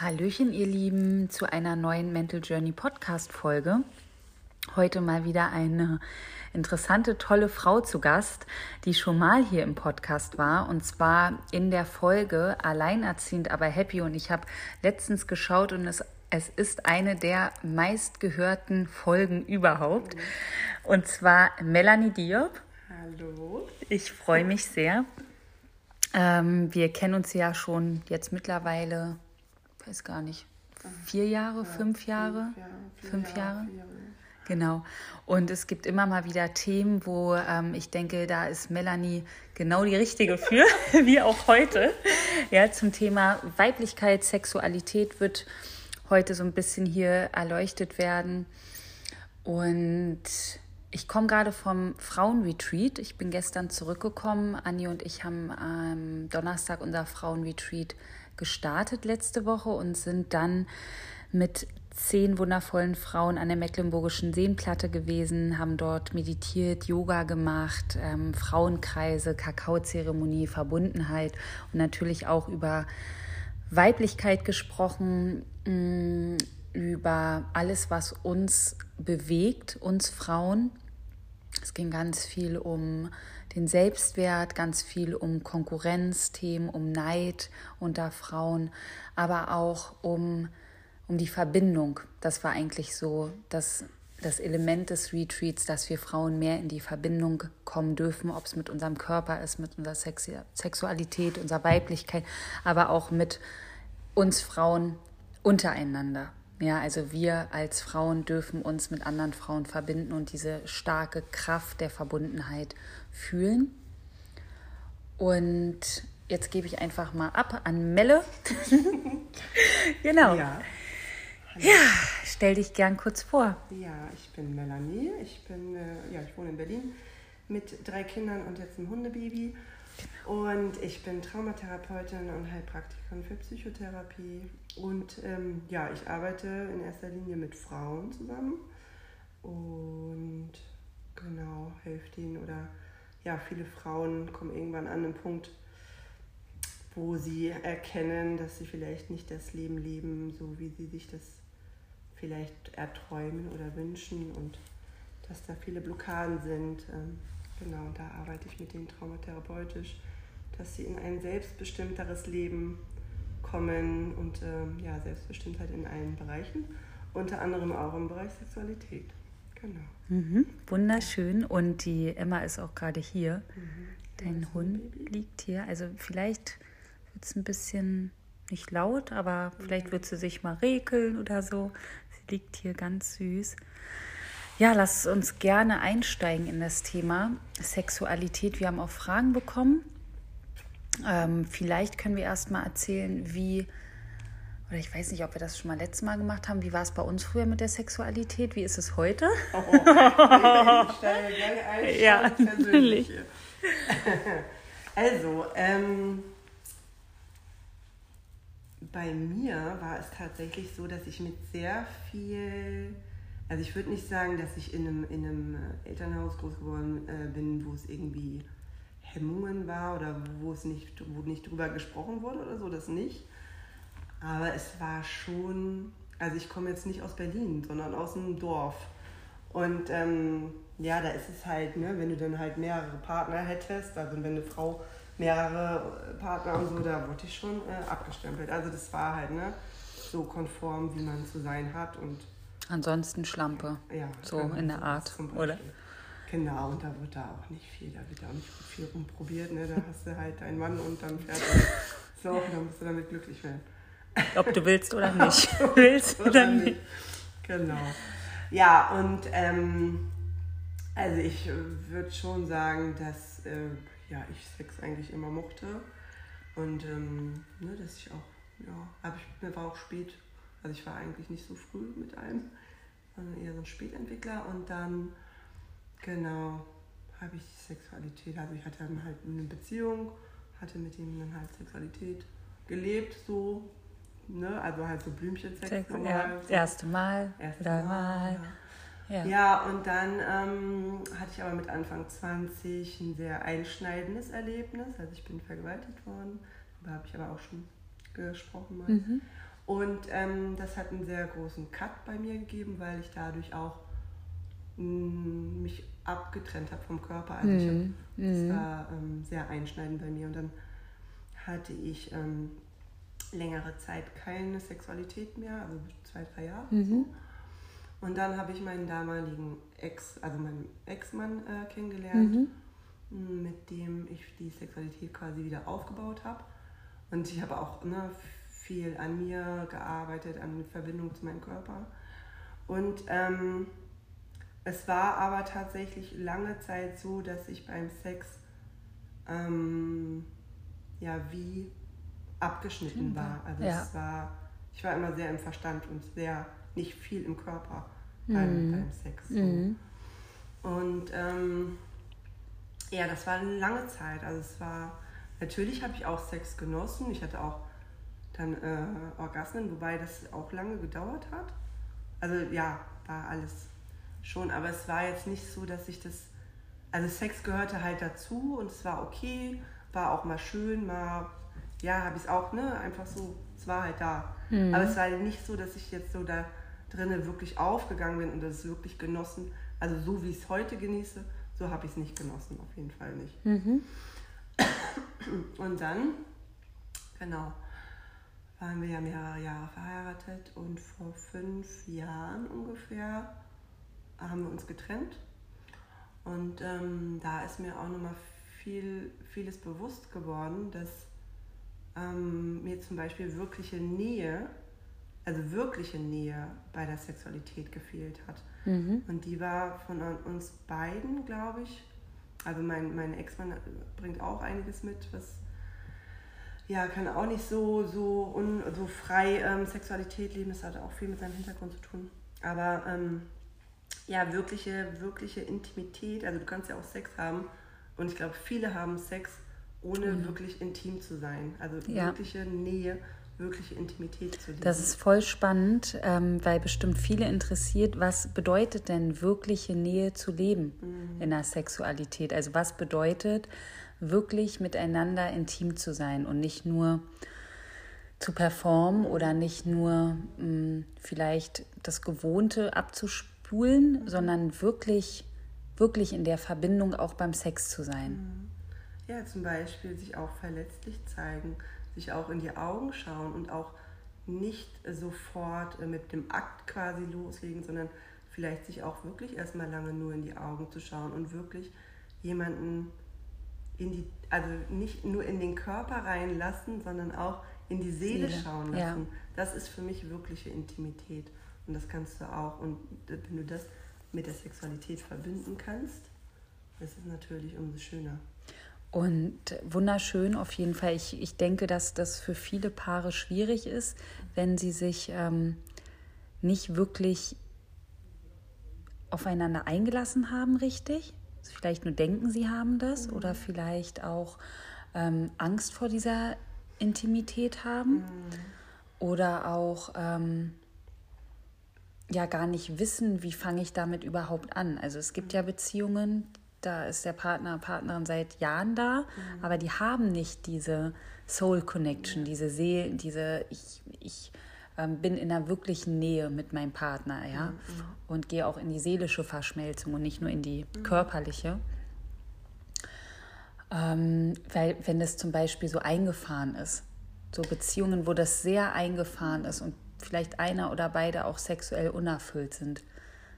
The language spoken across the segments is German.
Hallöchen, ihr Lieben, zu einer neuen Mental Journey Podcast Folge. Heute mal wieder eine interessante, tolle Frau zu Gast, die schon mal hier im Podcast war. Und zwar in der Folge Alleinerziehend, aber happy. Und ich habe letztens geschaut und es, es ist eine der meistgehörten Folgen überhaupt. Und zwar Melanie Diop. Hallo. Ich freue mich sehr. Ähm, wir kennen uns ja schon jetzt mittlerweile weiß gar nicht, vier Jahre, ja, fünf Jahre, fünf, ja, fünf Jahre. Jahre. Jahre. Genau. Und es gibt immer mal wieder Themen, wo ähm, ich denke, da ist Melanie genau die richtige für, wie auch heute. Ja, zum Thema Weiblichkeit, Sexualität wird heute so ein bisschen hier erleuchtet werden. Und ich komme gerade vom Frauenretreat. Ich bin gestern zurückgekommen. Anni und ich haben am Donnerstag unser Frauenretreat gestartet letzte Woche und sind dann mit zehn wundervollen Frauen an der Mecklenburgischen Seenplatte gewesen, haben dort meditiert, Yoga gemacht, ähm, Frauenkreise, Kakaozeremonie, Verbundenheit und natürlich auch über Weiblichkeit gesprochen, mh, mm, über alles, was uns bewegt, uns Frauen. Es ging ganz viel um den Selbstwert, ganz viel um Konkurrenzthemen, um Neid unter Frauen, aber auch um, um die Verbindung. Das war eigentlich so das, das Element des Retreats, dass wir Frauen mehr in die Verbindung kommen dürfen, ob es mit unserem Körper ist, mit unserer Sexualität, unserer Weiblichkeit, aber auch mit uns Frauen untereinander. Ja, also wir als Frauen dürfen uns mit anderen Frauen verbinden und diese starke Kraft der Verbundenheit fühlen. Und jetzt gebe ich einfach mal ab an Melle. genau. Ja. ja, stell dich gern kurz vor. Ja, ich bin Melanie. Ich bin, äh, ja, ich wohne in Berlin mit drei Kindern und jetzt einem Hundebaby. Und ich bin Traumatherapeutin und Heilpraktikerin für Psychotherapie. Und ähm, ja, ich arbeite in erster Linie mit Frauen zusammen und genau, helfe ihnen oder ja, viele Frauen kommen irgendwann an einen Punkt, wo sie erkennen, dass sie vielleicht nicht das Leben leben, so wie sie sich das vielleicht erträumen oder wünschen und dass da viele Blockaden sind. Ähm, Genau, da arbeite ich mit denen traumatherapeutisch, dass sie in ein selbstbestimmteres Leben kommen und ähm, ja, Selbstbestimmtheit in allen Bereichen, unter anderem auch im Bereich Sexualität. Genau. Mhm, wunderschön. Und die Emma ist auch gerade hier. Mhm. Dein Hund Baby. liegt hier. Also vielleicht wird es ein bisschen nicht laut, aber vielleicht mhm. wird sie sich mal rekeln oder so. Sie liegt hier ganz süß. Ja, lasst uns gerne einsteigen in das Thema Sexualität. Wir haben auch Fragen bekommen. Ähm, vielleicht können wir erst mal erzählen, wie, oder ich weiß nicht, ob wir das schon mal letztes Mal gemacht haben, wie war es bei uns früher mit der Sexualität? Wie ist es heute? Oh, oh. Ich steige gerne ein. Ja, natürlich. Also, ähm, bei mir war es tatsächlich so, dass ich mit sehr viel also ich würde nicht sagen, dass ich in einem, in einem äh, Elternhaus groß geworden äh, bin, wo es irgendwie Hemmungen war oder wo es nicht, wo nicht drüber gesprochen wurde oder so, das nicht. Aber es war schon, also ich komme jetzt nicht aus Berlin, sondern aus einem Dorf. Und ähm, ja, da ist es halt, ne, wenn du dann halt mehrere Partner hättest, also wenn eine Frau mehrere Partner und so, da wurde ich schon äh, abgestempelt. Also das war halt ne, so konform, wie man zu sein hat und Ansonsten Schlampe. Ja, so in der Art, oder? Genau, und da wird da auch nicht viel, da wird auch nicht viel rumprobiert. Ne? Da hast du halt deinen Mann und dann fertig. So, dann musst du damit glücklich werden. Ob du willst oder nicht. willst oder nicht. Genau. Ja, und ähm, also ich würde schon sagen, dass äh, ja, ich Sex eigentlich immer mochte. Und ähm, ne, dass ich auch, ja, aber ich mir war auch spät. Also ich war eigentlich nicht so früh mit einem sondern eher so ein Spätentwickler. Und dann, genau, habe ich Sexualität, also ich hatte dann halt eine Beziehung, hatte mit ihm dann halt Sexualität gelebt, so, ne, also halt so Blümchensex. Sex, ja, so. Erste Mal, erste Mal. mal. Ja. ja. und dann ähm, hatte ich aber mit Anfang 20 ein sehr einschneidendes Erlebnis. Also ich bin vergewaltigt worden, da habe ich aber auch schon gesprochen mal. Mhm. Und ähm, das hat einen sehr großen Cut bei mir gegeben, weil ich dadurch auch mh, mm, mich abgetrennt habe vom Körper. Also ich hab, mhm. das mhm. war ähm, sehr einschneidend bei mir. Und dann hatte ich ähm, längere Zeit keine Sexualität mehr, also zwei, drei Jahre. Mhm. Und dann habe ich meinen damaligen Ex, also meinen Ex-Mann äh, kennengelernt, mhm. mit dem ich die Sexualität quasi wieder aufgebaut habe. Und ich habe auch ne, viel an mir gearbeitet, an Verbindung zu meinem Körper. Und ähm, es war aber tatsächlich lange Zeit so, dass ich beim Sex ähm, ja wie abgeschnitten war. Also ja. es war, ich war immer sehr im Verstand und sehr nicht viel im Körper beim, mhm. beim Sex. So. Mhm. Und ähm, ja, das war eine lange Zeit. Also es war, natürlich habe ich auch Sex genossen. Ich hatte auch dann äh, Orgasmen, wobei das auch lange gedauert hat. Also ja, war alles schon, aber es war jetzt nicht so, dass ich das, also Sex gehörte halt dazu und es war okay, war auch mal schön, mal, ja, habe ich es auch, ne, einfach so, es war halt da. Mhm. Aber es war halt nicht so, dass ich jetzt so da drinnen wirklich aufgegangen bin und das wirklich genossen, also so wie ich es heute genieße, so habe ich es nicht genossen, auf jeden Fall nicht. Mhm. Und dann, genau, waren wir ja mehrere Jahre verheiratet und vor fünf Jahren ungefähr haben wir uns getrennt. Und ähm, da ist mir auch nochmal viel, vieles bewusst geworden, dass ähm, mir zum Beispiel wirkliche Nähe, also wirkliche Nähe bei der Sexualität gefehlt hat. Mhm. Und die war von uns beiden, glaube ich, also mein, mein Ex-Mann bringt auch einiges mit, was ja, kann auch nicht so, so, un, so frei ähm, Sexualität leben. Das hat auch viel mit seinem Hintergrund zu tun. Aber ähm, ja, wirkliche, wirkliche Intimität, also du kannst ja auch Sex haben und ich glaube, viele haben Sex, ohne mhm. wirklich intim zu sein. Also ja. wirkliche Nähe, wirkliche Intimität zu leben. Das ist voll spannend, ähm, weil bestimmt viele interessiert, was bedeutet denn wirkliche Nähe zu leben mhm. in der Sexualität? Also was bedeutet wirklich miteinander intim zu sein und nicht nur zu performen oder nicht nur mh, hm, vielleicht das Gewohnte abzuspulen, mhm. sondern wirklich, wirklich in der Verbindung auch beim Sex zu sein. Mhm. Ja, zum Beispiel sich auch verletzlich zeigen, sich auch in die Augen schauen und auch nicht sofort äh, mit dem Akt quasi loslegen, sondern vielleicht sich auch wirklich erstmal lange nur in die Augen zu schauen und wirklich jemanden in die, also nicht nur in den Körper reinlassen, sondern auch in die Seele, Seele. schauen lassen. Ja. Das ist für mich wirkliche Intimität. Und das kannst du auch. Und wenn du das mit der Sexualität verbinden kannst, ist es natürlich umso schöner. Und wunderschön auf jeden Fall. Ich, ich denke, dass das für viele Paare schwierig ist, wenn sie sich ähm, nicht wirklich aufeinander eingelassen haben, richtig vielleicht nur denken, sie haben das mhm. oder vielleicht auch ähm, Angst vor dieser Intimität haben mhm. oder auch ähm, ja gar nicht wissen, wie fange ich damit überhaupt an. Also es gibt ja Beziehungen, da ist der Partner, Partnerin seit Jahren da, mhm. aber die haben nicht diese Soul Connection, diese Seele, diese ich, ich ähm, bin in einer wirklichen Nähe mit meinem Partner, ja, mhm. und gehe auch in die seelische Verschmelzung und nicht nur in die mhm. körperliche. Ähm, weil wenn das zum Beispiel so eingefahren ist, so Beziehungen, wo das sehr eingefahren ist und vielleicht einer oder beide auch sexuell unerfüllt sind,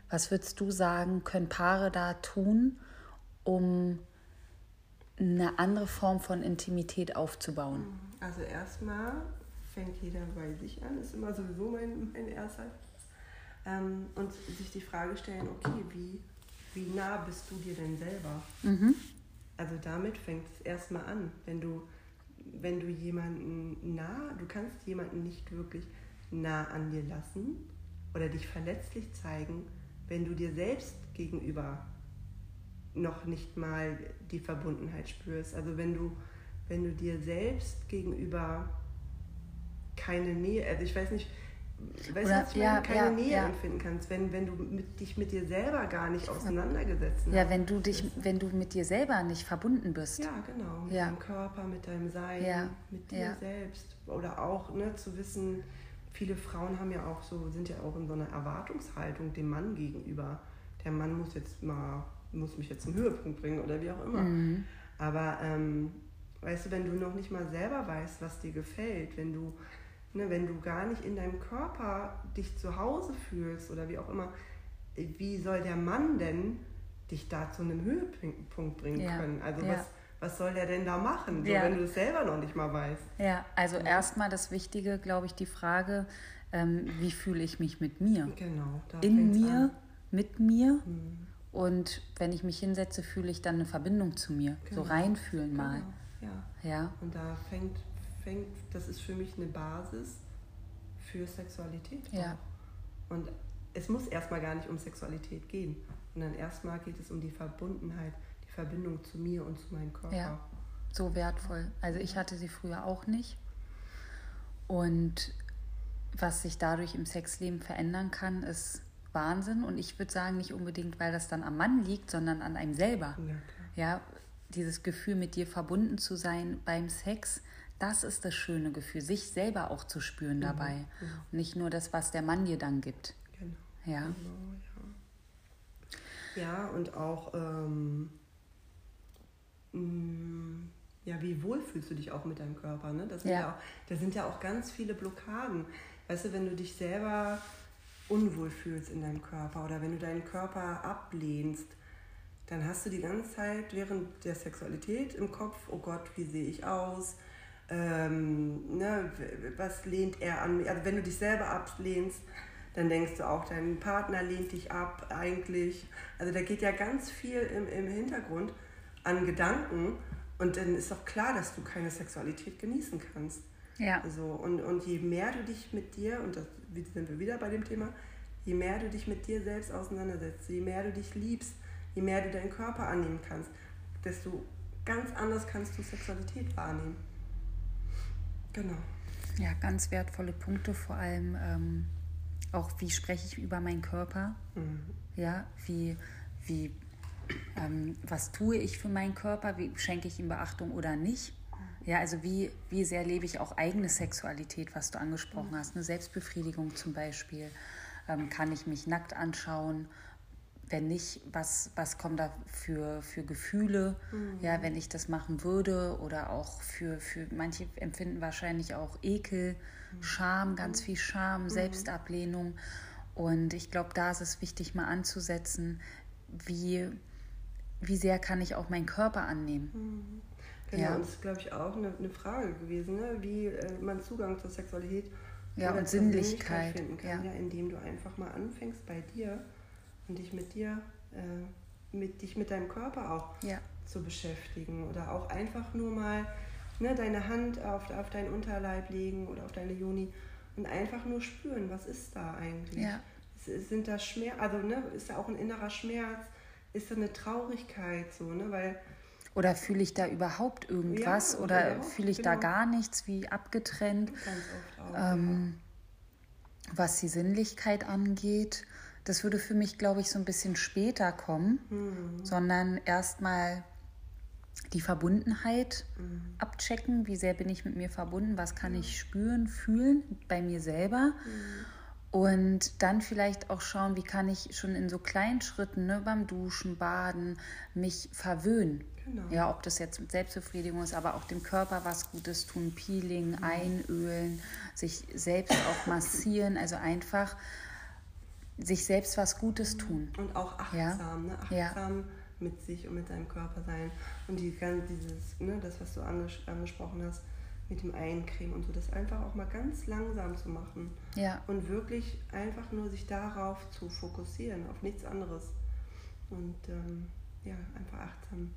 was würdest du sagen, können Paare da tun, um eine andere Form von Intimität aufzubauen? Also erstmal fängt jeder bei sich an, ist immer sowieso mein, mein erster. Ähm, und sich die Frage stellen, okay, wie, wie nah bist du dir denn selber? Mhm. Also damit fängt es erstmal an, wenn du, wenn du jemanden nah, du kannst jemanden nicht wirklich nah an dir lassen oder dich verletzlich zeigen, wenn du dir selbst gegenüber noch nicht mal die Verbundenheit spürst. Also wenn du, wenn du dir selbst gegenüber keine Nähe, also ich weiß nicht, weißt Oder, du, ja, keine ja, Nähe ja. empfinden kannst, wenn, wenn du mit, dich mit dir selber gar nicht auseinandergesetzt hast. Ja, wenn du dich, wenn du mit dir selber nicht verbunden bist. Ja, genau. Mit deinem Körper, mit deinem Sein, mit dir selbst. Oder auch ne, zu wissen, viele Frauen haben ja auch so, sind ja auch in so einer Erwartungshaltung dem Mann gegenüber. Der Mann muss jetzt mal, muss mich jetzt zum Höhepunkt bringen oder wie auch immer. Mhm. Aber ähm, weißt du, wenn du noch nicht mal selber weißt, was dir gefällt, wenn du, ne, wenn du gar nicht in deinem Körper dich zu Hause fühlst oder wie auch immer, wie soll der Mann denn dich da zu einem Höhepunkt bringen ja. können? Also ja. was, was soll der denn da machen, so, ja. wenn du es selber noch nicht mal weißt? Ja, also erstmal das Wichtige, glaube ich, die Frage, ähm, wie fühle ich mich mit mir? Genau. In mir, an. mit mir. Mhm. Und wenn ich mich hinsetze, fühle ich dann eine Verbindung zu mir. Genau. So reinfühlen genau. mal. Ja. ja. Und da fängt, fängt, das ist für mich eine Basis für Sexualität. Ja. Und es muss erstmal gar nicht um Sexualität gehen, sondern erstmal geht es um die Verbundenheit, die Verbindung zu mir und zu meinem Körper. Ja, so wertvoll. Also ich hatte sie früher auch nicht. Und was sich dadurch im Sexleben verändern kann, ist Wahnsinn. Und ich würde sagen, nicht unbedingt, weil das dann am Mann liegt, sondern an einem selber. Ja, ja dieses Gefühl, mit dir verbunden zu sein beim Sex, das ist das schöne Gefühl, sich selber auch zu spüren mhm. dabei. Mhm. Und nicht nur das, was der Mann dir dann gibt. Genau. Ja. Genau, ja. ja, und auch, ähm, mh, mm, ja, wie wohl fühlst du dich auch mit deinem Körper? Ne? Das sind ja. ja auch, da sind ja auch ganz viele Blockaden. Weißt du, wenn du dich selber unwohl fühlst in deinem Körper oder wenn du deinen Körper ablehnst, dann hast du die ganze Zeit während der Sexualität im Kopf, oh Gott, wie sehe ich aus? Ähm, ne, was lehnt er an mir? Also wenn du dich selber ablehnst, dann denkst du auch, dein Partner lehnt dich ab eigentlich. Also da geht ja ganz viel im, im Hintergrund an Gedanken und dann ist doch klar, dass du keine Sexualität genießen kannst. Ja. So, und, und je mehr du dich mit dir, und das sind wir wieder bei dem Thema, je mehr du dich mit dir selbst auseinandersetzt, je mehr du dich liebst, je mehr du deinen Körper annehmen kannst, desto ganz anders kannst du Sexualität wahrnehmen. Genau. Ja, ganz wertvolle Punkte, vor allem ähm, auch, wie spreche ich über meinen Körper? Mhm. Ja, wie, wie, ähm, was tue ich für meinen Körper? Wie schenke ich ihm Beachtung oder nicht? Ja, also wie, wie sehr lebe ich auch eigene Sexualität, was du angesprochen mhm. hast, eine Selbstbefriedigung zum Beispiel. Ähm, kann ich mich nackt anschauen? Wenn nicht, was, was kommen da für, für Gefühle, mhm. ja, wenn ich das machen würde? Oder auch für, für manche empfinden wahrscheinlich auch Ekel, mhm. Scham, ganz viel Scham, mhm. Selbstablehnung. Und ich glaube, da ist es wichtig, mal anzusetzen, wie, wie sehr kann ich auch meinen Körper annehmen. Genau, ja. und das ist, glaube ich, auch eine, eine Frage gewesen, ne? wie äh, man Zugang zur Sexualität ja, und Sinnlichkeit finden kann, ja. ja. indem du einfach mal anfängst bei dir und dich mit dir, äh, mit dich mit deinem Körper auch ja. zu beschäftigen oder auch einfach nur mal ne, deine Hand auf, auf deinen Unterleib legen oder auf deine Juni und einfach nur spüren, was ist da eigentlich? Ja. Sind da Schmerz, also ne, ist da auch ein innerer Schmerz, ist da eine Traurigkeit so, ne, weil oder fühle ich da überhaupt irgendwas? Ja, oder ja, fühle ich genau. da gar nichts, wie abgetrennt? Auch, ähm, ja. Was die Sinnlichkeit angeht, das würde für mich, glaube ich, so ein bisschen später kommen, mhm. sondern erstmal die Verbundenheit mhm. abchecken. Wie sehr bin ich mit mir verbunden? Was kann ich spüren, fühlen bei mir selber? Mhm. Und dann vielleicht auch schauen, wie kann ich schon in so kleinen Schritten ne, beim Duschen, Baden mich verwöhnen. Genau. Ja, ob das jetzt mit Selbstbefriedigung ist, aber auch dem Körper was Gutes tun, Peeling, mhm. einölen, sich selbst auch massieren, also einfach sich selbst was Gutes tun. Und auch achtsam, ja? ne? achtsam ja. mit sich und mit seinem Körper sein. Und die, dieses, ne, das, was du angesprochen hast, mit dem Eincremen und so, das einfach auch mal ganz langsam zu machen. Ja. Und wirklich einfach nur sich darauf zu fokussieren, auf nichts anderes. Und ähm, ja, einfach achtsam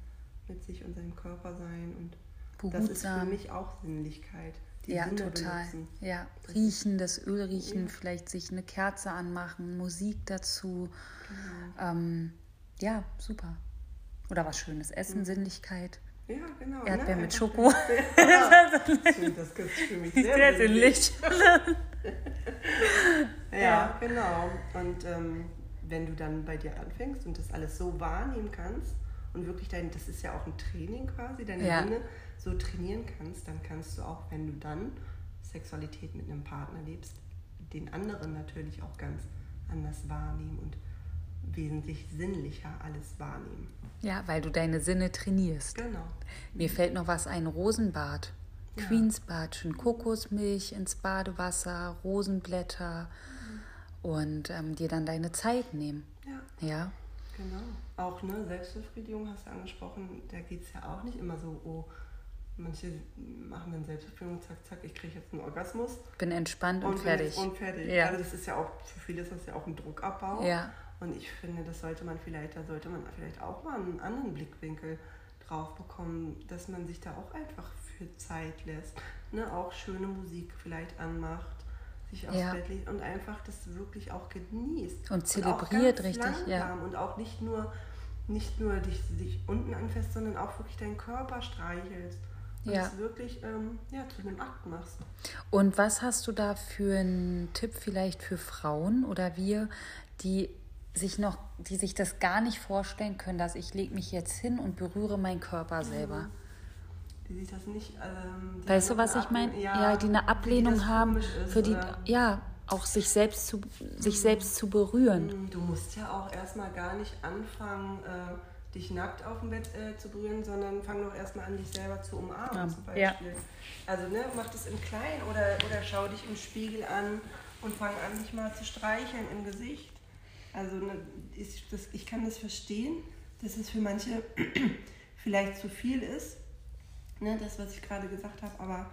mit sich und seinem Körper sein. Und Behutsam. das ist für mich auch Sinnlichkeit. ja, Sinne total. Benutzen. Ja, riechen, das Öl riechen, ja. vielleicht sich eine Kerze anmachen, Musik dazu. Genau. Ähm, ja, super. Oder was Schönes essen, mhm. Sinnlichkeit. Ja, genau. Erdbeer ne? mit Schoko. Ja. das ist für mich sehr, sehr sinnlich. ja, ja, genau. Und ähm, wenn du dann bei dir anfängst und das alles so wahrnehmen kannst und wirklich dein, das ist ja auch ein Training quasi, deine ja. Sinne so trainieren kannst, dann kannst du auch, wenn du dann Sexualität mit einem Partner lebst, den anderen natürlich auch ganz anders wahrnehmen und wesentlich sinnlicher alles wahrnehmen. Ja, weil du deine Sinne trainierst. Genau. Mir fällt noch was ein, Rosenbad. Ja. Queensbad, schön Kokosmilch ins Badewasser, Rosenblätter mhm. und ähm, dir dann deine Zeit nehmen. Ja. Ja. Genau. Auch ne, Selbstbefriedigung hast du angesprochen, da geht es ja auch nicht immer so, oh, manche machen dann Selbstbefriedigung, zack, zack, ich kriege jetzt einen Orgasmus. Bin entspannt und, und fertig. Und fertig. Ja. Also das ist ja auch, für viele ist das ja auch ein Druckabbau. Ja. Und ich finde, das sollte man vielleicht, da sollte man vielleicht auch mal einen anderen Blickwinkel drauf bekommen, dass man sich da auch einfach für Zeit lässt. Ne? Auch schöne Musik vielleicht anmacht, sich aufs ja. Bett legt und einfach das wirklich auch genießt. Und zelebriert und richtig, ja. Und auch nicht nur, nicht nur dich, dich unten anfasst, sondern auch wirklich deinen Körper streichelst. Und ja. es wirklich ähm, ja, zu einem Akt machst. Und was hast du da für einen Tipp vielleicht für Frauen oder wir, die sich noch, die sich das gar nicht vorstellen können, dass ich lege mich jetzt hin und berühre meinen Körper selber. Mhm. Die sich das nicht. Ähm, weißt du, was ich meine? Ja, ja, die eine Ablehnung die haben ist, für die, oder? ja, auch sich selbst zu, sich selbst zu berühren. Mhm. Du musst ja auch erstmal gar nicht anfangen, äh, dich nackt auf dem Bett äh, zu berühren, sondern fang doch erstmal an, dich selber zu umarmen ja. zum Beispiel. Ja. Also ne, mach das im Kleinen oder, oder schau dich im Spiegel an und fang an, dich mal zu streicheln im Gesicht. Also ne, ich, das, ich kann das verstehen, dass es für manche vielleicht zu viel ist, ne, das, was ich gerade gesagt habe, aber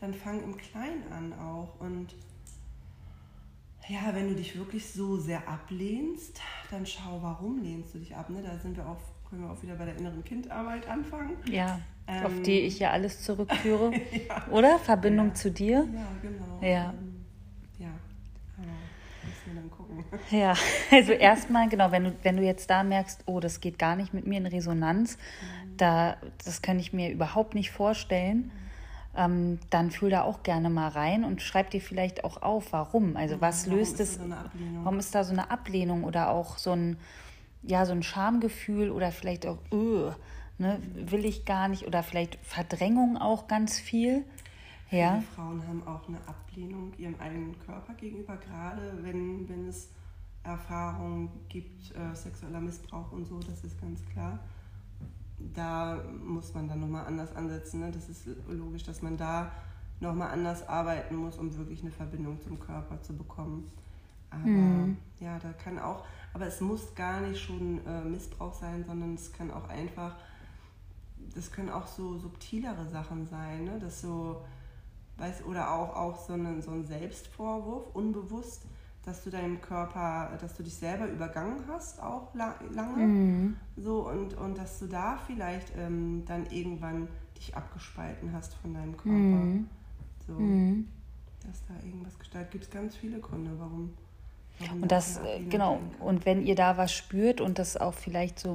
dann fang im Kleinen an auch. Und ja, wenn du dich wirklich so sehr ablehnst, dann schau, warum lehnst du dich ab. Ne? Da sind wir auch, können wir auch wieder bei der inneren Kindarbeit anfangen. Ja, ähm, auf die ich ja alles zurückführe. ja. Oder? Verbindung ja. zu dir? Ja, genau. Ja. Ja, also erstmal, genau, wenn du, wenn du jetzt da merkst, oh, das geht gar nicht mit mir in Resonanz, mhm. da, das kann ich mir überhaupt nicht vorstellen, ähm, dann fühl da auch gerne mal rein und schreib dir vielleicht auch auf, warum. Also mhm. was warum löst es, so warum ist da so eine Ablehnung oder auch so ein, ja, so ein Schamgefühl oder vielleicht auch, öh, ne, will ich gar nicht oder vielleicht Verdrängung auch ganz viel. Ja. Viele Frauen haben auch eine Ablehnung ihrem eigenen Körper gegenüber, gerade wenn, wenn es Erfahrungen gibt, äh, sexueller Missbrauch und so, das ist ganz klar. Da muss man dann nochmal anders ansetzen. Ne? Das ist logisch, dass man da nochmal anders arbeiten muss, um wirklich eine Verbindung zum Körper zu bekommen. Aber mhm. ja, da kann auch, aber es muss gar nicht schon äh, Missbrauch sein, sondern es kann auch einfach, das können auch so subtilere Sachen sein, ne? dass so, weiß, oder auch, auch so, einen, so ein Selbstvorwurf, unbewusst, dass du deinem Körper, dass du dich selber übergangen hast, auch lange. Mhm. So, und, und dass du da vielleicht ähm, dann irgendwann dich abgespalten hast von deinem Körper. Mhm. So, mhm. dass da irgendwas gestaltet. Gibt es ganz viele Gründe, warum. Warum und das, äh, genau, und wenn ihr da was spürt und das auch vielleicht so,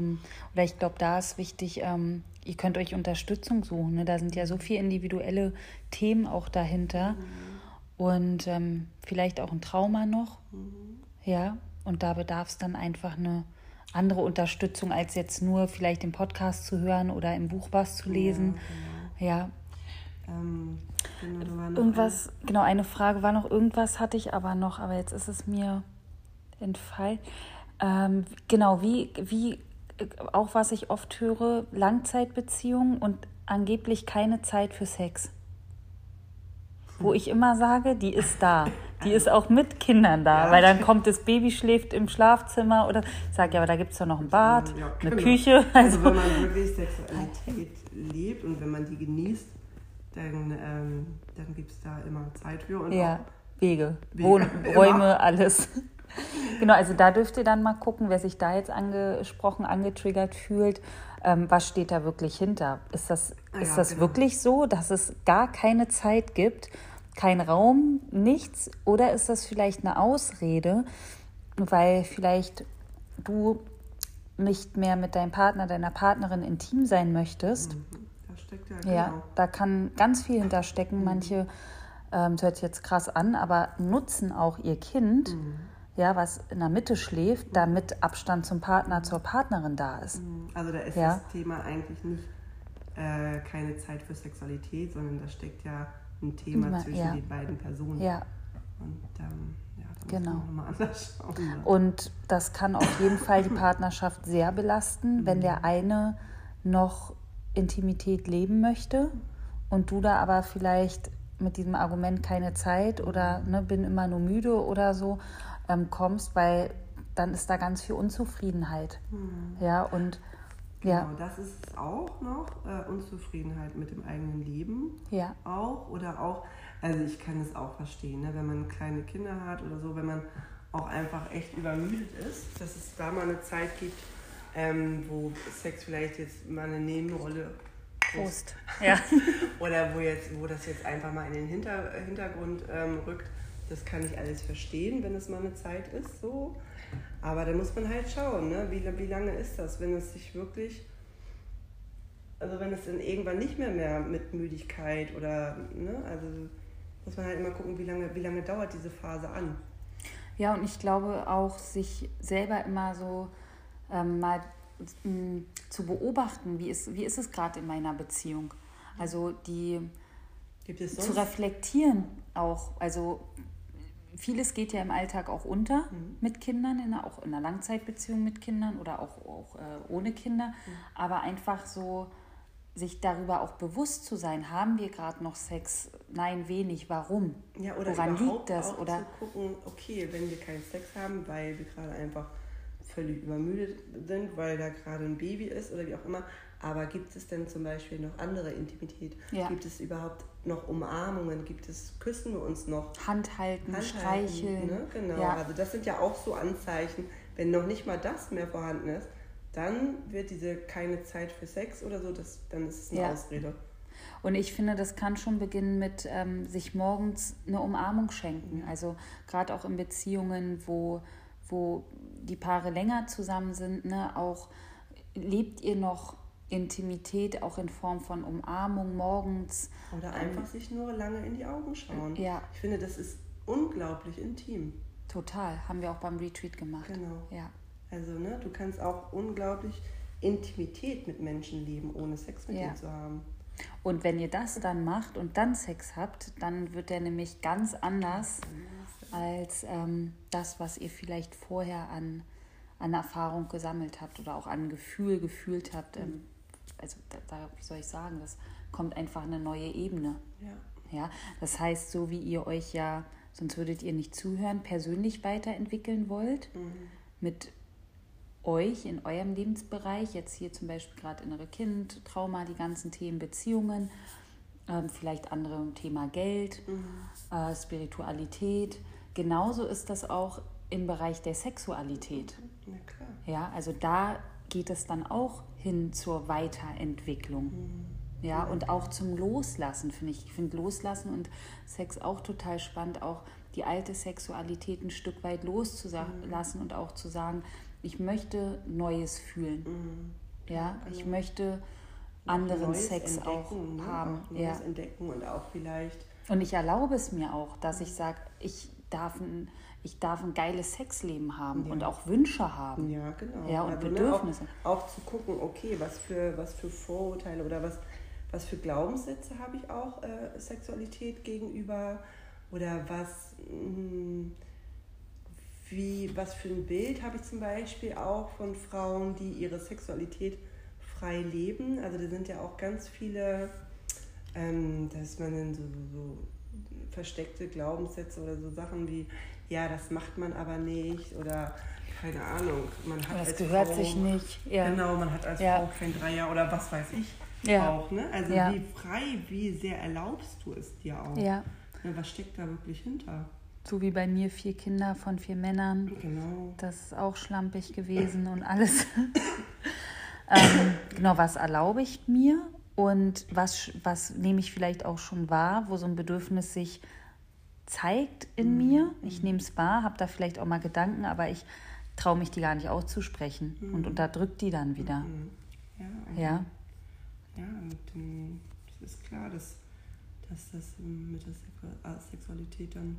oder ich glaube, da ist wichtig, ähm, ihr könnt euch Unterstützung suchen. Ne? Da sind ja so viele individuelle Themen auch dahinter. Mhm und ähm, vielleicht auch ein Trauma noch. Mhm. Ja, und da bedarf es dann einfach eine andere Unterstützung, als jetzt nur vielleicht im Podcast zu hören oder im Buch was zu lesen. Ja. Genau. Ähm, genau, irgendwas, eine... genau, eine Frage war noch, irgendwas hatte ich aber noch, aber jetzt ist es mir entfallen. Ähm, genau, wie, wie, auch was ich oft höre, Langzeitbeziehungen und angeblich keine Zeit für Sex wo ich immer sage, die ist da. Die ist auch mit Kindern da, ja. weil dann kommt das Baby, schläft im Schlafzimmer oder ich sage, ja, aber da gibt es doch noch ein Bad, ja, eine genau. Küche. Also, also wenn man wirklich Sexualität lebt und wenn man die genießt, dann, ähm, dann gibt es da immer Zeit für. Und ja, Wege, Wege. Wohnräume, alles. Genau, also da dürft ihr dann mal gucken, wer sich da jetzt angesprochen, angetriggert fühlt. Ähm, was steht da wirklich hinter? Ist das, ah ist ja, das genau. wirklich so, dass es gar keine Zeit gibt, kein Raum, nichts? Oder ist das vielleicht eine Ausrede, weil vielleicht du nicht mehr mit deinem Partner, deiner Partnerin intim sein möchtest? Mhm. Da steckt ja, genau. ja, da kann ganz viel hinterstecken. Mhm. Manche, ähm, das hört sich jetzt krass an, aber nutzen auch ihr Kind. Mhm ja, was in der Mitte schläft, damit Abstand zum Partner, zur Partnerin da ist. Mhm. Also da ist ja. das Thema eigentlich nicht äh, keine Zeit für Sexualität, sondern da steckt ja ein Thema Immer, zwischen ja. den beiden Personen. Ja. Und ähm, Genau. Und das kann auf jeden Fall die Partnerschaft sehr belasten, wenn der eine noch Intimität leben möchte und du da aber vielleicht mit diesem Argument keine Zeit oder ne, bin immer nur müde oder so ähm, kommst, weil dann ist da ganz viel Unzufriedenheit. Mhm. Ja, und ja. Genau, das ist es auch noch, äh, Unzufriedenheit mit dem eigenen Leben. Ja. Auch oder auch, also ich kann es auch verstehen, ne, wenn man kleine Kinder hat oder so, wenn man auch einfach echt übermüdet ist, dass es da mal eine Zeit gibt, ähm, wo Sex vielleicht jetzt mal eine Nebenrolle Prost. Ja. Oder wo, jetzt, wo das jetzt einfach mal in den Hinter, Hintergrund ähm, rückt. Das kann ich alles verstehen, wenn es mal eine Zeit ist. So. Aber da muss man halt schauen, ne? wie, wie lange ist das, wenn es sich wirklich, also wenn es dann irgendwann nicht mehr mehr mit Müdigkeit oder, ne? also muss man halt immer gucken, wie lange, wie lange dauert diese Phase an. Ja, und ich glaube auch, sich selber immer so ähm, mal mh, zu beobachten, wie ist, wie ist es gerade in meiner Beziehung. Also die zu reflektieren auch. Also vieles geht ja im Alltag auch unter mhm. mit Kindern, in auch in einer Langzeitbeziehung mit Kindern oder auch, auch äh, ohne Kinder. Mhm. Aber einfach so sich darüber auch bewusst zu sein, haben wir gerade noch Sex? Nein, wenig. Warum? Ja, oder Woran liegt das? oder zu gucken, okay, wenn wir keinen Sex haben, weil wir gerade einfach völlig übermüdet sind, weil da gerade ein Baby ist oder wie auch immer. Aber gibt es denn zum Beispiel noch andere Intimität? Ja. Gibt es überhaupt noch Umarmungen? Gibt es, küssen wir uns noch? Handhalten, Handhalten streicheln. Ne? Genau, ja. also das sind ja auch so Anzeichen. Wenn noch nicht mal das mehr vorhanden ist, dann wird diese keine Zeit für Sex oder so, das, dann ist es eine ja. Ausrede. Und ich finde, das kann schon beginnen mit ähm, sich morgens eine Umarmung schenken. Also gerade auch in Beziehungen, wo, wo die Paare länger zusammen sind, ne, auch lebt ihr noch Intimität auch in Form von Umarmung morgens. Oder ähm, einfach ähm, sich nur lange in die Augen schauen. Ja. Ich finde, das ist unglaublich intim. Total, haben wir auch beim Retreat gemacht. Genau. Ja. Also, ne, du kannst auch unglaublich Intimität mit Menschen leben, ohne Sex mit ja. ihnen zu haben. Und wenn ihr das dann macht und dann Sex habt, dann wird der nämlich ganz anders als ähm, das, was ihr vielleicht vorher an, an Erfahrung gesammelt habt oder auch an Gefühl gefühlt habt. Ähm, also da, da, wie soll ich sagen, das kommt einfach eine neue Ebene. Ja. ja. Das heißt, so wie ihr euch ja, sonst würdet ihr nicht zuhören, persönlich weiterentwickeln wollt, mhm. mit euch in eurem Lebensbereich, jetzt hier zum Beispiel gerade innere Kind, Trauma, die ganzen Themen Beziehungen, ähm, vielleicht andere Thema Geld, mhm. äh, Spiritualität. Genauso ist das auch im Bereich der Sexualität. Ja, also da geht es dann auch hin zur Weiterentwicklung. Mhm. Ja, und auch zum Loslassen, finde ich. Ich finde Loslassen und Sex auch total spannend, auch die alte Sexualität ein Stück weit loszulassen mhm. und auch zu sagen, ich möchte Neues fühlen. Mhm. Ja, genau. ich möchte anderen Neues Sex auch ne? haben. Auch Neues ja. entdecken und auch vielleicht. Und ich erlaube es mir auch, dass ich sage, ich darf ein, ich darf ein geiles Sexleben haben ja. und auch Wünsche haben. Ja, genau. Ja, und also, Bedürfnisse. Ne, auch, auch, zu gucken, okay, was für, was für Vorurteile oder was, was für Glaubenssätze habe ich auch äh, Sexualität gegenüber oder was. Mh, hm, wie, was für ein Bild habe ich zum Beispiel auch von Frauen, die ihre Sexualität frei leben. Also da sind ja auch ganz viele, ähm, dass man dann so, so, so versteckte Glaubenssätze oder so Sachen wie, ja, das macht man aber nicht oder keine Ahnung, man hat das als gehört Frau, sich nicht. Ja. Genau, man hat als ja. Frau kein Dreier oder was weiß ich ja. auch. Ne? Also wie frei, wie sehr erlaubst du es dir auch? Ja. was steckt da wirklich hinter? So wie bei mir vier Kinder von vier Männern. Genau. Das ist auch schlampig gewesen und alles. ähm, genau, was erlaube ich mir und was, was nehme ich vielleicht auch schon wahr, wo so ein Bedürfnis sich zeigt in mhm. mir. Ich nehme es wahr, habe da vielleicht auch mal Gedanken, aber ich traue mich die gar nicht auszusprechen mhm. und unterdrückt die dann wieder. Mhm. Ja, ja. Ja, und ähm, es ist klar, dass, dass das mit der Sexualität dann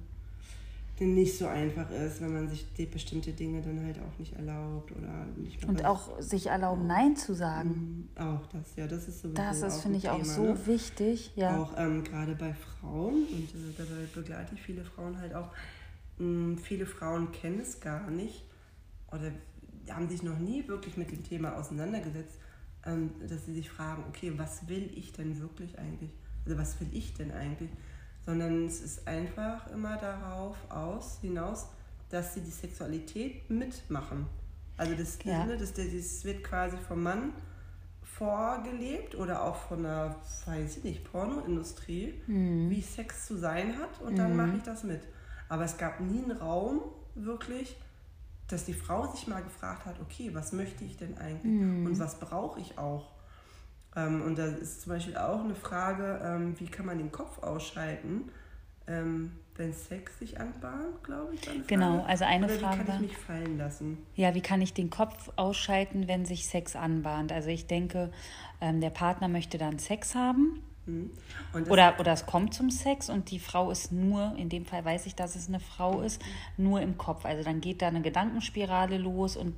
nicht so einfach ist, wenn man sich die bestimmte Dinge dann halt auch nicht erlaubt oder nicht Und auch sich erlauben, Nein zu sagen. Mhm, auch das, ja, das ist sowieso Das ist, finde ich, Thema, auch so ne? wichtig, ja. Auch ähm, gerade bei Frauen, und äh, dabei begleite ich viele Frauen halt auch, mh, viele Frauen kennen es gar nicht oder haben sich noch nie wirklich mit dem Thema auseinandergesetzt, ähm, dass sie sich fragen, okay, was will ich denn wirklich eigentlich? Also was will ich denn eigentlich? Sondern es ist einfach immer darauf aus, hinaus, dass sie die Sexualität mitmachen. Also das, ja. das, das, das wird quasi vom Mann vorgelebt oder auch von der, weiß ich nicht, Pornoindustrie, mhm. wie Sex zu sein hat und dann mhm. mache ich das mit. Aber es gab nie einen Raum, wirklich, dass die Frau sich mal gefragt hat, okay, was möchte ich denn eigentlich mhm. und was brauche ich auch? Ähm, und da ist zum Beispiel auch eine Frage, ähm, wie kann man den Kopf ausschalten, ähm, wenn Sex sich anbahnt, glaube ich. Genau, also eine Oder Frage. Wie kann ich mich fallen lassen? Ja, wie kann ich den Kopf ausschalten, wenn sich Sex anbahnt? Also ich denke, der Partner möchte dann Sex haben. Mhm. Oder, oder es kommt zum Sex und die Frau ist nur, in dem Fall weiß ich, dass es eine Frau ist, nur im Kopf. Also dann geht da eine Gedankenspirale los und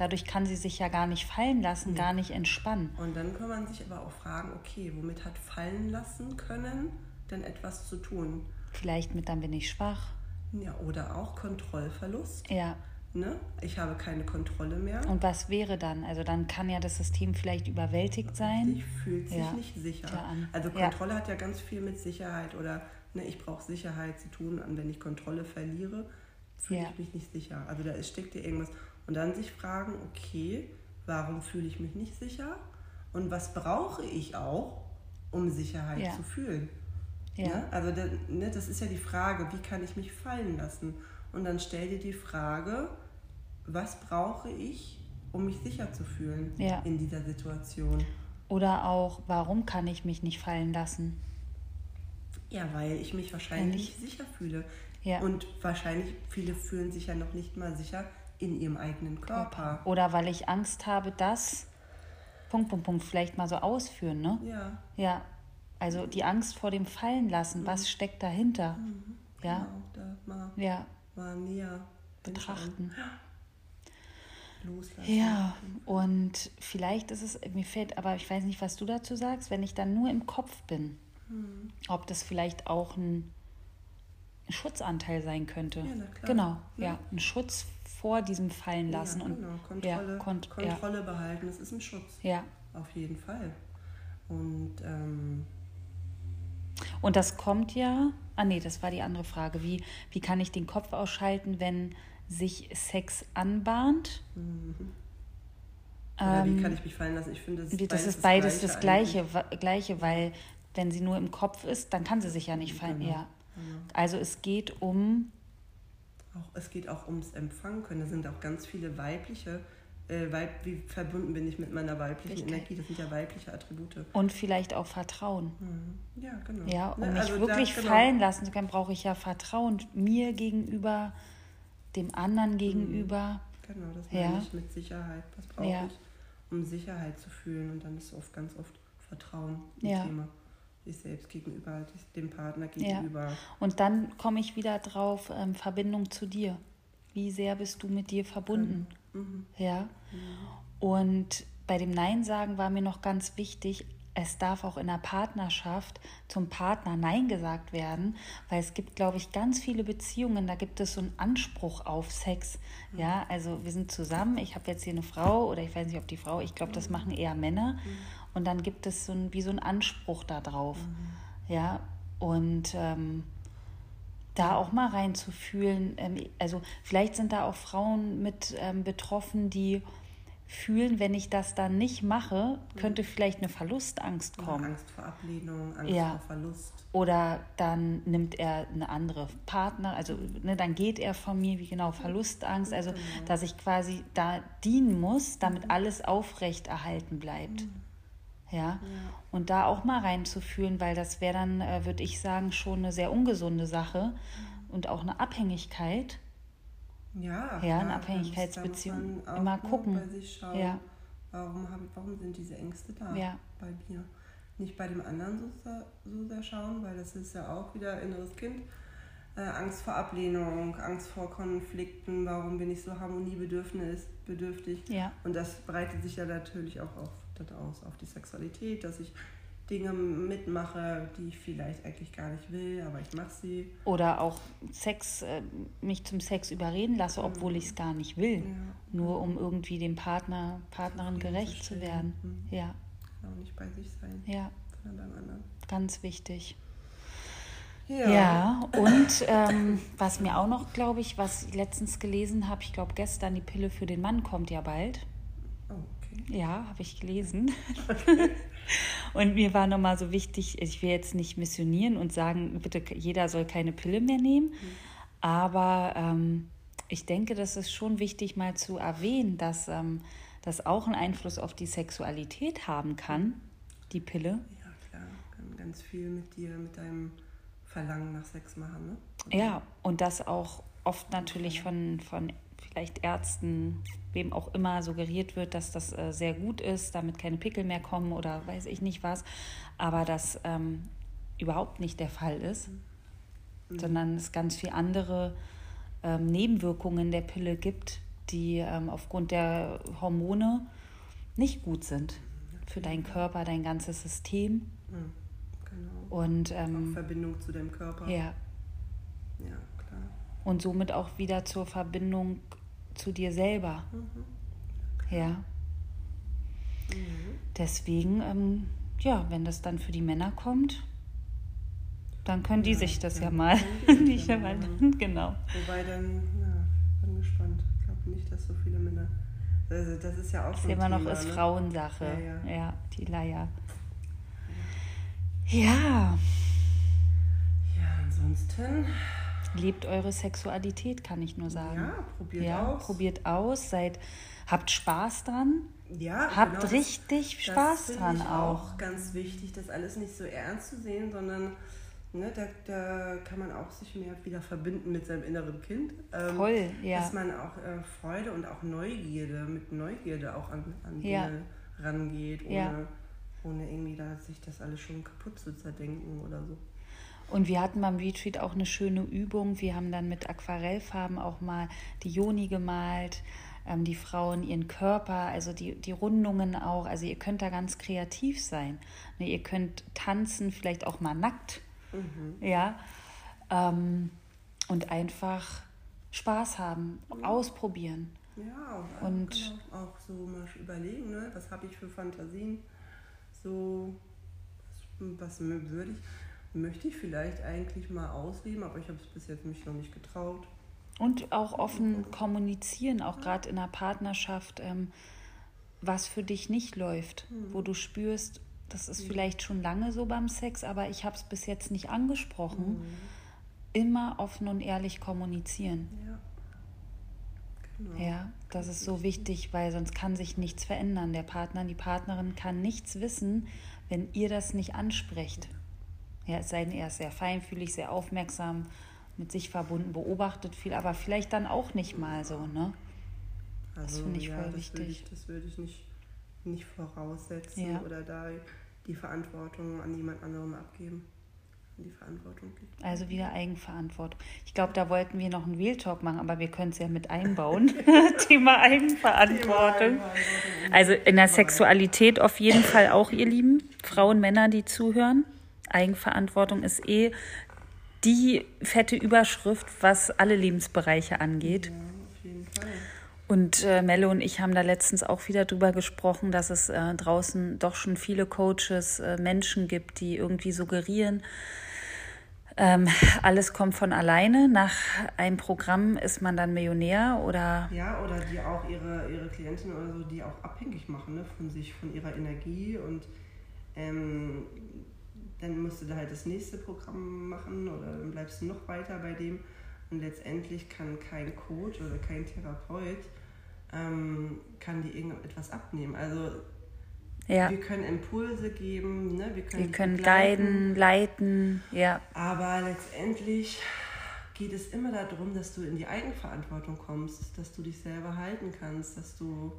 dadurch kann sie sich ja gar nicht fallen lassen, mhm. gar nicht entspannen. Und dann kann man sich aber auch fragen, okay, womit hat fallen lassen können denn etwas zu tun? Vielleicht mit dann bin ich schwach. Ja, oder auch Kontrollverlust. Ja. Ne? Ich habe keine Kontrolle mehr. Und was wäre dann? Also dann kann ja das System vielleicht überwältigt sein. Ich fühlt sich ja. nicht sicher. Also Kontrolle ja. hat ja ganz viel mit Sicherheit oder ne, ich brauche Sicherheit zu tun. Und wenn ich Kontrolle verliere, fühle ja. ich mich nicht sicher. Also da steckt dir irgendwas. Und dann sich fragen, okay, warum fühle ich mich nicht sicher? Und was brauche ich auch, um Sicherheit zu fühlen? Ja. Ne? Also das, ne, das ist ja die Frage, wie kann ich mich fallen lassen? Und dann stell dir die Frage, was brauche ich, um mich sicher zu fühlen ja. in dieser Situation? Oder auch, warum kann ich mich nicht fallen lassen? Ja, weil ich mich wahrscheinlich nicht sicher fühle. Ja. Und wahrscheinlich viele fühlen sich ja noch nicht mal sicher in ihrem eigenen Körper. Oder weil ich Angst habe, dass Punkt, Punkt, Punkt vielleicht mal so ausführen, ne? Ja. Ja. Also die Angst vor dem Fallenlassen, mhm. was steckt dahinter? Mhm. Ja. Genau, da mal, ja. mal näher betrachten. Loslassen. Ja, und vielleicht ist es, mir fällt, aber ich weiß nicht, was du dazu sagst, wenn ich dann nur im Kopf bin, mhm. ob das vielleicht auch ein Schutzanteil sein könnte. Ja, genau, ja. ja. ein Schutz vor diesem Fallenlassen. Ja, genau. und Kontrolle, Kont Kontrolle behalten, das ist ein Schutz. Ja. Auf jeden Fall. Und ähm, und das kommt ja, ah nee, das war die andere Frage. Wie, wie kann ich den Kopf ausschalten, wenn sich Sex anbahnt? Mhm. Oder ähm, wie kann ich mich fallen lassen? Ich finde, das, das ist beides das Gleiche, das Gleiche, Gleiche, weil wenn sie nur im Kopf ist, dann kann sie sich ja nicht fallen. Genau. Ja. Genau. Also es geht um. Auch, es geht auch ums Empfangen können. Da sind auch ganz viele weibliche äh, weib, wie verbunden bin ich mit meiner weiblichen Richtig. Energie. Das sind ja weibliche Attribute. Und vielleicht auch Vertrauen. Mhm. Ja, genau. Ja, um ne, mich also wirklich da, genau. fallen lassen zu können, brauche ich ja Vertrauen mir gegenüber, dem anderen gegenüber. Mhm. Genau, das meine ja. ich mit Sicherheit. Was brauche ja. ich, um Sicherheit zu fühlen? Und dann ist oft ganz oft Vertrauen ein ja. Thema sich selbst gegenüber, dem Partner gegenüber. Ja. Und dann komme ich wieder drauf, ähm, Verbindung zu dir. Wie sehr bist du mit dir verbunden? Mhm. Ja. Mhm. Und bei dem Nein sagen war mir noch ganz wichtig, es darf auch in der Partnerschaft zum Partner Nein gesagt werden, weil es gibt, glaube ich, ganz viele Beziehungen, da gibt es so einen Anspruch auf Sex. Mhm. Ja, also wir sind zusammen, ich habe jetzt hier eine Frau oder ich weiß nicht, ob die Frau, ich glaube, das mhm. machen eher Männer. Mhm. Und dann gibt es so ein, wie so einen Anspruch darauf. Mhm. Ja, und ähm, da auch mal reinzufühlen. Ähm, also vielleicht sind da auch Frauen mit ähm, betroffen, die fühlen, wenn ich das dann nicht mache, könnte vielleicht eine Verlustangst kommen. Ja, Angst vor Ablehnung, Angst ja. vor Verlust. Oder dann nimmt er eine andere Partner, also ne, dann geht er von mir, wie genau, Verlustangst, also genau. dass ich quasi da dienen muss, damit mhm. alles aufrecht erhalten bleibt. Mhm. Ja? ja? Und da auch mal reinzufühlen, weil das wäre dann, äh, würde ich sagen, schon eine sehr ungesunde Sache mhm. und auch eine Abhängigkeit. Ja, ja, eine Abhängigkeitsbeziehung. Immer gucken. Bei sich schauen, ja. warum, haben, warum sind diese Ängste da ja. bei mir? Nicht bei dem anderen so, so sehr schauen, weil das ist ja auch wieder inneres Kind. Äh, Angst vor Ablehnung, Angst vor Konflikten, warum bin ich so harmoniebedürftig? Ja. Und das breitet sich ja natürlich auch auf das aus, auf die Sexualität, dass ich Dinge mitmache, die ich vielleicht eigentlich gar nicht will, aber ich mache sie. Oder auch Sex, äh, mich zum Sex überreden lasse, obwohl ich es gar nicht will. Ja. Nur um irgendwie dem Partner, Partnerin gerecht zu, zu werden. Mhm. Ja. Genau, nicht bei sich sein. Ja. Sondern beim anderen. Ganz wichtig. Ja, ja und ähm, was mir auch noch, glaube ich, was ich letztens gelesen habe, ich glaube gestern, die Pille für den Mann kommt ja bald. Oh. Ja, habe ich gelesen. Okay. Und mir war nochmal so wichtig, ich will jetzt nicht missionieren und sagen, bitte, jeder soll keine Pille mehr nehmen. Mhm. Aber ähm, ich denke, das ist schon wichtig, mal zu erwähnen, dass ähm, das auch einen Einfluss auf die Sexualität haben kann, die Pille. Ja, klar. Kann ganz viel mit dir, mit deinem Verlangen nach Sex machen. Ne? Ja, und das auch oft natürlich von, von vielleicht Ärzten, wem auch immer suggeriert wird, dass das äh, sehr gut ist, damit keine Pickel mehr kommen oder weiß ich nicht was, aber das ähm, überhaupt nicht der Fall ist, mhm. sondern es ganz viele andere ähm, Nebenwirkungen der Pille gibt, die ähm, aufgrund der Hormone nicht gut sind für deinen Körper, dein ganzes System. Mhm. Genau. Und ähm, Verbindung zu deinem Körper. Ja. Ja, klar. Und somit auch wieder zur Verbindung zu dir selber. Mhm. Ja. Mhm. Deswegen, ähm, ja, wenn das dann für die Männer kommt, dann können die ja, sich das ja mal. nicht ja mal genau. Wobei dann, ja, bin gespannt. Ich glaube nicht, dass so viele Männer. Also das ist ja auch das schon. immer noch ist ne? Frauensache. Ja, ja. ja, die Leier. Ja. Ja, ansonsten Lebt eure Sexualität, kann ich nur sagen. Ja, probiert ja, aus. Probiert aus, seid, habt Spaß dran. Ja, habt genau, richtig das, Spaß das dran ich auch. auch. Ganz wichtig, das alles nicht so ernst zu sehen, sondern ne, da, da kann man auch sich mehr wieder verbinden mit seinem inneren Kind. Ähm, Voll, ja. Dass man auch äh, Freude und auch Neugierde, mit Neugierde auch an, an ja. Dinge rangeht, ohne, ja. ohne irgendwie da sich das alles schon kaputt zu zerdenken oder so. Und wir hatten beim Retreat auch eine schöne Übung. Wir haben dann mit Aquarellfarben auch mal die Joni gemalt, ähm, die Frauen ihren Körper, also die, die Rundungen auch. Also ihr könnt da ganz kreativ sein. Ne, ihr könnt tanzen, vielleicht auch mal nackt. Mhm. Ja. Ähm, und einfach Spaß haben, ja. ausprobieren. Ja, und genau, auch so mal überlegen, ne? was habe ich für Fantasien, so was, was würde ich möchte ich vielleicht eigentlich mal ausleben, aber ich habe es bis jetzt mich noch nicht getraut. Und auch offen kommunizieren, auch gerade in einer Partnerschaft, ähm, was für dich nicht läuft, mhm. wo du spürst, das ist mhm. vielleicht schon lange so beim Sex, aber ich habe es bis jetzt nicht angesprochen. Mhm. Immer offen und ehrlich kommunizieren. Ja. Genau. Ja, das ist so wichtig, weil sonst kann sich nichts verändern. Der Partner, die Partnerin kann nichts wissen, wenn ihr das nicht ansprecht. Ja, es sei denn, er ist sehr feinfühlig, sehr aufmerksam, mit sich verbunden, beobachtet viel, aber vielleicht dann auch nicht mal so, ne? Also, das finde ich ja, voll das wichtig. Würde ich, das würde ich nicht, nicht voraussetzen ja. oder da die Verantwortung an jemand anderem abgeben. Die Verantwortung liegt. Also wieder Eigenverantwortung. Ich glaube, da wollten wir noch einen Wheel-Talk machen, aber wir können es ja mit einbauen. Thema Eigenverantwortung. Also in der Sexualität auf jeden Fall auch, ihr Lieben. Frauen, Männer, die zuhören. Eigenverantwortung ist eh die fette Überschrift, was alle Lebensbereiche angeht. Ja, auf jeden Fall. Und äh, Melle und ich haben da letztens auch wieder drüber gesprochen, dass es äh, draußen doch schon viele Coaches, äh, Menschen gibt, die irgendwie suggerieren, ähm, alles kommt von alleine. Nach einem Programm ist man dann Millionär oder. Ja, oder die auch ihre, ihre Klienten oder so, die auch abhängig machen ne, von sich, von ihrer Energie und ähm, dann musst du da halt das nächste Programm machen oder dann bleibst du noch weiter bei dem. Und letztendlich kann kein Coach oder kein Therapeut ähm, kann dir irgendetwas abnehmen. Also ja. wir können Impulse geben, ne? wir können, wir können guiden, leiten, ja. Aber letztendlich geht es immer darum, dass du in die Eigenverantwortung kommst, dass du dich selber halten kannst, dass du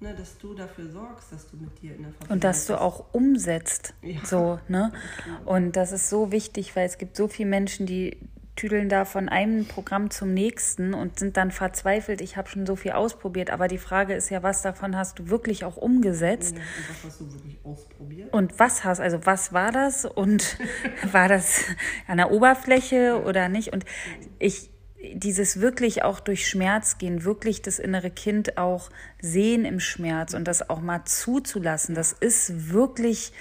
ne, dass du dafür sorgst, dass du mit dir in der Verbindung Und dass du auch umsetzt. Ja. So, ne? Und das ist so wichtig, weil es gibt so viele Menschen, die tüdeln da von einem Programm zum nächsten und sind dann verzweifelt, ich habe schon so viel ausprobiert. Aber die Frage ist ja, was davon hast du wirklich auch umgesetzt? Und was hast du wirklich ausprobiert? Und was hast, also was war das? Und war das an der Oberfläche oder nicht? Und ich, dieses wirklich auch durch Schmerz gehen, wirklich das innere Kind auch sehen im Schmerz und das auch mal zuzulassen, das ist wirklich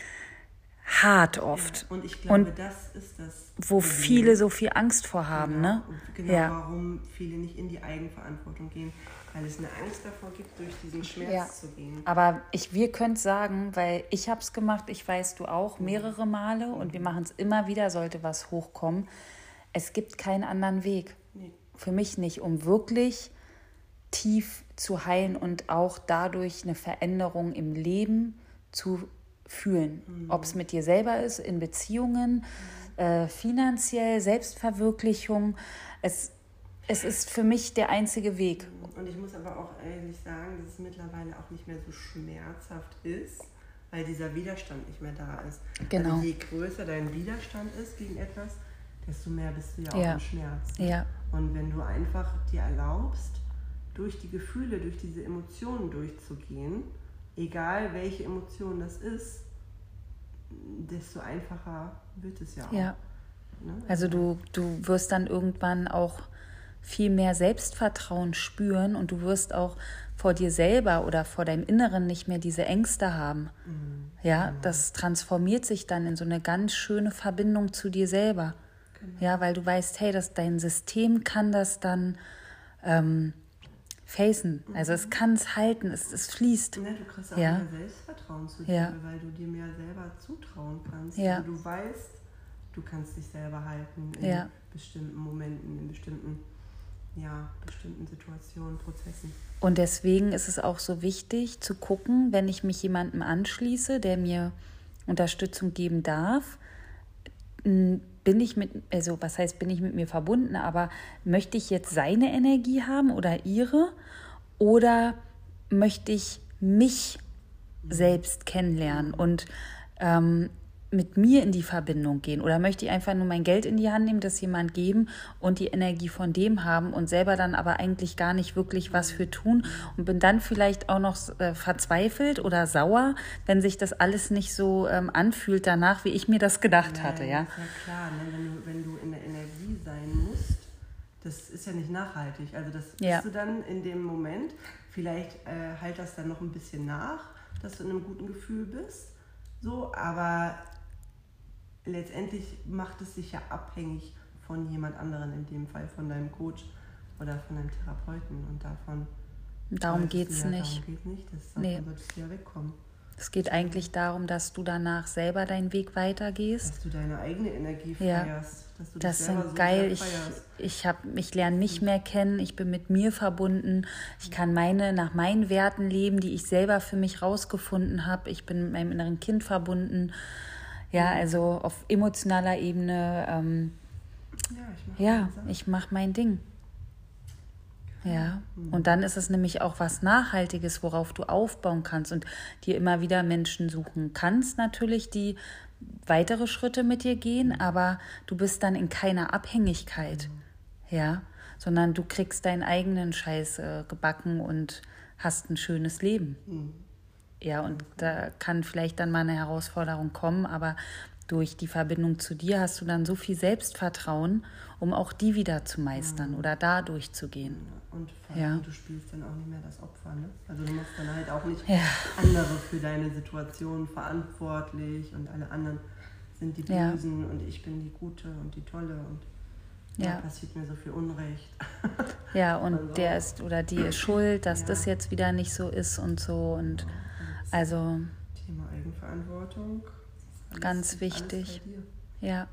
hart oft. Ja, und ich glaube, und das ist das. Wo Problem. viele so viel Angst vor haben, genau, ne? Genau, ja. warum viele nicht in die Eigenverantwortung gehen. Weil es eine Angst davor gibt, durch diesen Schmerz ja. zu gehen. Aber ich, wir können es sagen, weil ich habe es gemacht, ich weiß du auch, mhm. mehrere Male mhm. und wir machen es immer wieder, sollte was hochkommen. Es gibt keinen anderen Weg. Für mich nicht, um wirklich tief zu heilen und auch dadurch eine Veränderung im Leben zu fühlen. Mhm. Ob es mit dir selber ist, in Beziehungen, mhm. äh, finanziell, Selbstverwirklichung. Es, es ist für mich der einzige Weg. Und ich muss aber auch ehrlich sagen, dass es mittlerweile auch nicht mehr so schmerzhaft ist, weil dieser Widerstand nicht mehr da ist. Genau. Also je größer dein Widerstand ist gegen etwas, desto mehr bist du ja auch ja. im Schmerz. Ja. Und wenn du einfach dir erlaubst, durch die Gefühle, durch diese Emotionen durchzugehen, egal welche Emotion das ist, desto einfacher wird es ja auch. Ja. Ne? Also du, du wirst dann irgendwann auch viel mehr Selbstvertrauen spüren und du wirst auch vor dir selber oder vor deinem Inneren nicht mehr diese Ängste haben. Mhm. Ja, mhm. das transformiert sich dann in so eine ganz schöne Verbindung zu dir selber. Genau. Ja, weil du weißt, hey, das, dein System kann das dann ähm, facen. Also es kann es halten, es, es fließt. Ja, du kriegst auch ja. mehr Selbstvertrauen zu dir, ja. weil du dir mehr selber zutrauen kannst. Ja. Du weißt, du kannst dich selber halten in ja. bestimmten Momenten, in bestimmten, ja, bestimmten Situationen, Prozessen. Und deswegen ist es auch so wichtig zu gucken, wenn ich mich jemandem anschließe, der mir Unterstützung geben darf, bin ich mit, also was heißt, bin ich mit mir verbunden, aber möchte ich jetzt seine Energie haben oder ihre? Oder möchte ich mich selbst kennenlernen und ähm, mit mir in die Verbindung gehen? Oder möchte ich einfach nur mein Geld in die Hand nehmen, das jemand geben und die Energie von dem haben und selber dann aber eigentlich gar nicht wirklich was für tun und bin dann vielleicht auch noch äh, verzweifelt oder sauer, wenn sich das alles nicht so ähm, anfühlt danach, wie ich mir das gedacht ja, hatte. Ja, ist ja klar, ne? wenn, du, wenn du in der Energie sein musst, das ist ja nicht nachhaltig. Also das ja. bist du dann in dem Moment, vielleicht äh, halt das dann noch ein bisschen nach, dass du in einem guten Gefühl bist. So, aber letztendlich macht es sich ja abhängig von jemand anderen, in dem Fall von deinem Coach oder von deinem Therapeuten und davon. Darum geht es ja, nicht. Darum geht nicht, das, davon nee. solltest du ja wegkommen. Es geht eigentlich darum, dass du danach selber deinen Weg weitergehst. Dass du deine eigene Energie feierst. Ja. Dass du das ist so geil. Ich, ich, ich lerne mich mehr kennen. Ich bin mit mir verbunden. Ich kann meine, nach meinen Werten leben, die ich selber für mich rausgefunden habe. Ich bin mit meinem inneren Kind verbunden. Ja, also auf emotionaler Ebene, ähm, ja, ich mache mach mein Ding. Ja, mhm. und dann ist es nämlich auch was Nachhaltiges, worauf du aufbauen kannst und dir immer wieder Menschen suchen kannst, natürlich, die weitere Schritte mit dir gehen, aber du bist dann in keiner Abhängigkeit, mhm. ja, sondern du kriegst deinen eigenen Scheiß äh, gebacken und hast ein schönes Leben. Mhm. Ja, und da kann vielleicht dann mal eine Herausforderung kommen, aber durch die Verbindung zu dir hast du dann so viel Selbstvertrauen, um auch die wieder zu meistern oder da durchzugehen. Und vor allem, ja. du spielst dann auch nicht mehr das Opfer. Ne? Also du machst dann halt auch nicht ja. andere für deine Situation verantwortlich und alle anderen sind die Bösen ja. und ich bin die Gute und die Tolle und ja. da passiert mir so viel Unrecht. Ja, und also. der ist oder die ist schuld, dass das jetzt wieder nicht so ist und so und also Thema Eigenverantwortung. Alles, ganz wichtig. Ja. ja.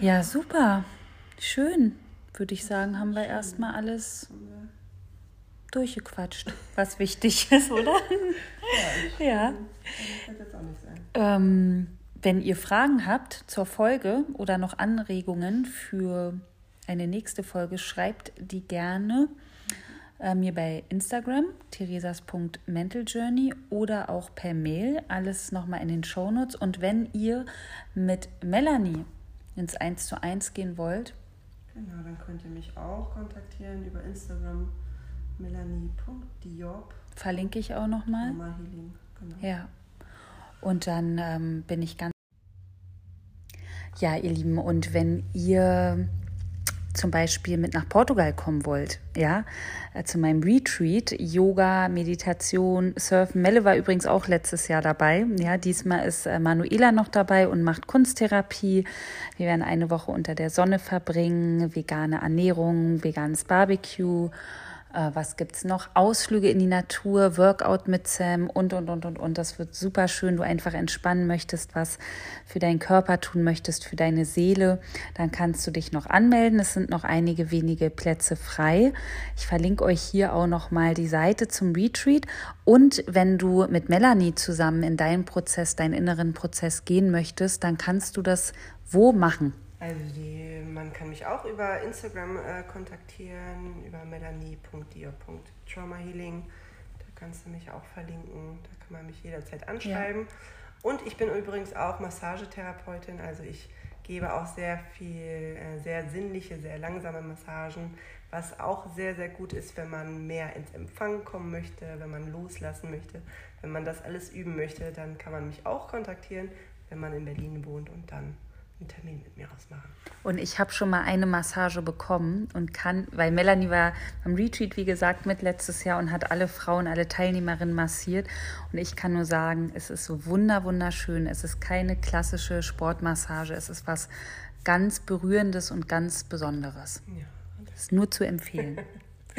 Ja, super. Schön, würde ich sagen, haben wir erstmal alles durchgequatscht, was wichtig ist, oder? ja. ja. Ähm, wenn ihr Fragen habt zur Folge oder noch Anregungen für eine nächste Folge, schreibt die gerne äh, mir bei Instagram, theresas.mentaljourney oder auch per Mail. Alles nochmal in den Shownotes. Und wenn ihr mit Melanie ins 1 zu 1 gehen wollt. Genau, dann könnt ihr mich auch kontaktieren über Instagram melanie.diop. Verlinke ich auch nochmal. Genau. Ja. Und dann ähm, bin ich ganz. Ja, ihr Lieben, und wenn ihr zum Beispiel mit nach Portugal kommen wollt, ja, äh, zu meinem Retreat, Yoga, Meditation, Surfen. Melle war übrigens auch letztes Jahr dabei. Ja, diesmal ist äh, Manuela noch dabei und macht Kunsttherapie. Wir werden eine Woche unter der Sonne verbringen, vegane Ernährung, veganes Barbecue äh, was gibt es noch? Ausflüge in die Natur, Workout mit Sam und, und, und, und, und. Das wird super schön. Du einfach entspannen möchtest, was für deinen Körper tun möchtest, für deine Seele. Dann kannst du dich noch anmelden. Es sind noch einige wenige Plätze frei. Ich verlinke euch hier auch nochmal die Seite zum Retreat. Und wenn du mit Melanie zusammen in deinen Prozess, deinen inneren Prozess gehen möchtest, dann kannst du das wo machen? Also die, man kann mich auch über Instagram äh, kontaktieren, über melanie.dio.traumahealing. Da kannst du mich auch verlinken. Da kann man mich jederzeit anschreiben. Ja. Und ich bin übrigens auch Massagetherapeutin. Also ich gebe auch sehr viel, äh, sehr sinnliche, sehr langsame Massagen, was auch sehr, sehr gut ist, wenn man mehr ins Empfang kommen möchte, wenn man loslassen möchte. Wenn man das alles üben möchte, dann kann man mich auch kontaktieren, wenn man in Berlin wohnt und dann einen Termin mit mir ausmachen. Und ich habe schon mal eine Massage bekommen und kann, weil Melanie war beim Retreat, wie gesagt, mit letztes Jahr und hat alle Frauen, alle Teilnehmerinnen massiert. Und ich kann nur sagen, es ist so wunder, wunderschön. Es ist keine klassische Sportmassage. Es ist was ganz Berührendes und ganz Besonderes. Ja. Das ist nur zu empfehlen.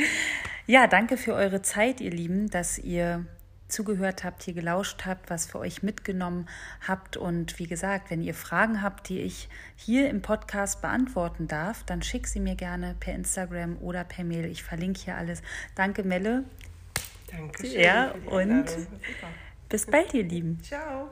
ja, danke für eure Zeit, ihr Lieben, dass ihr zugehört habt, hier gelauscht habt, was für euch mitgenommen habt. Und wie gesagt, wenn ihr Fragen habt, die ich hier im Podcast beantworten darf, dann schick sie mir gerne per Instagram oder per Mail. Ich verlinke hier alles. Danke, Melle. Danke. Ja, und bis bald, ihr Lieben. Ciao.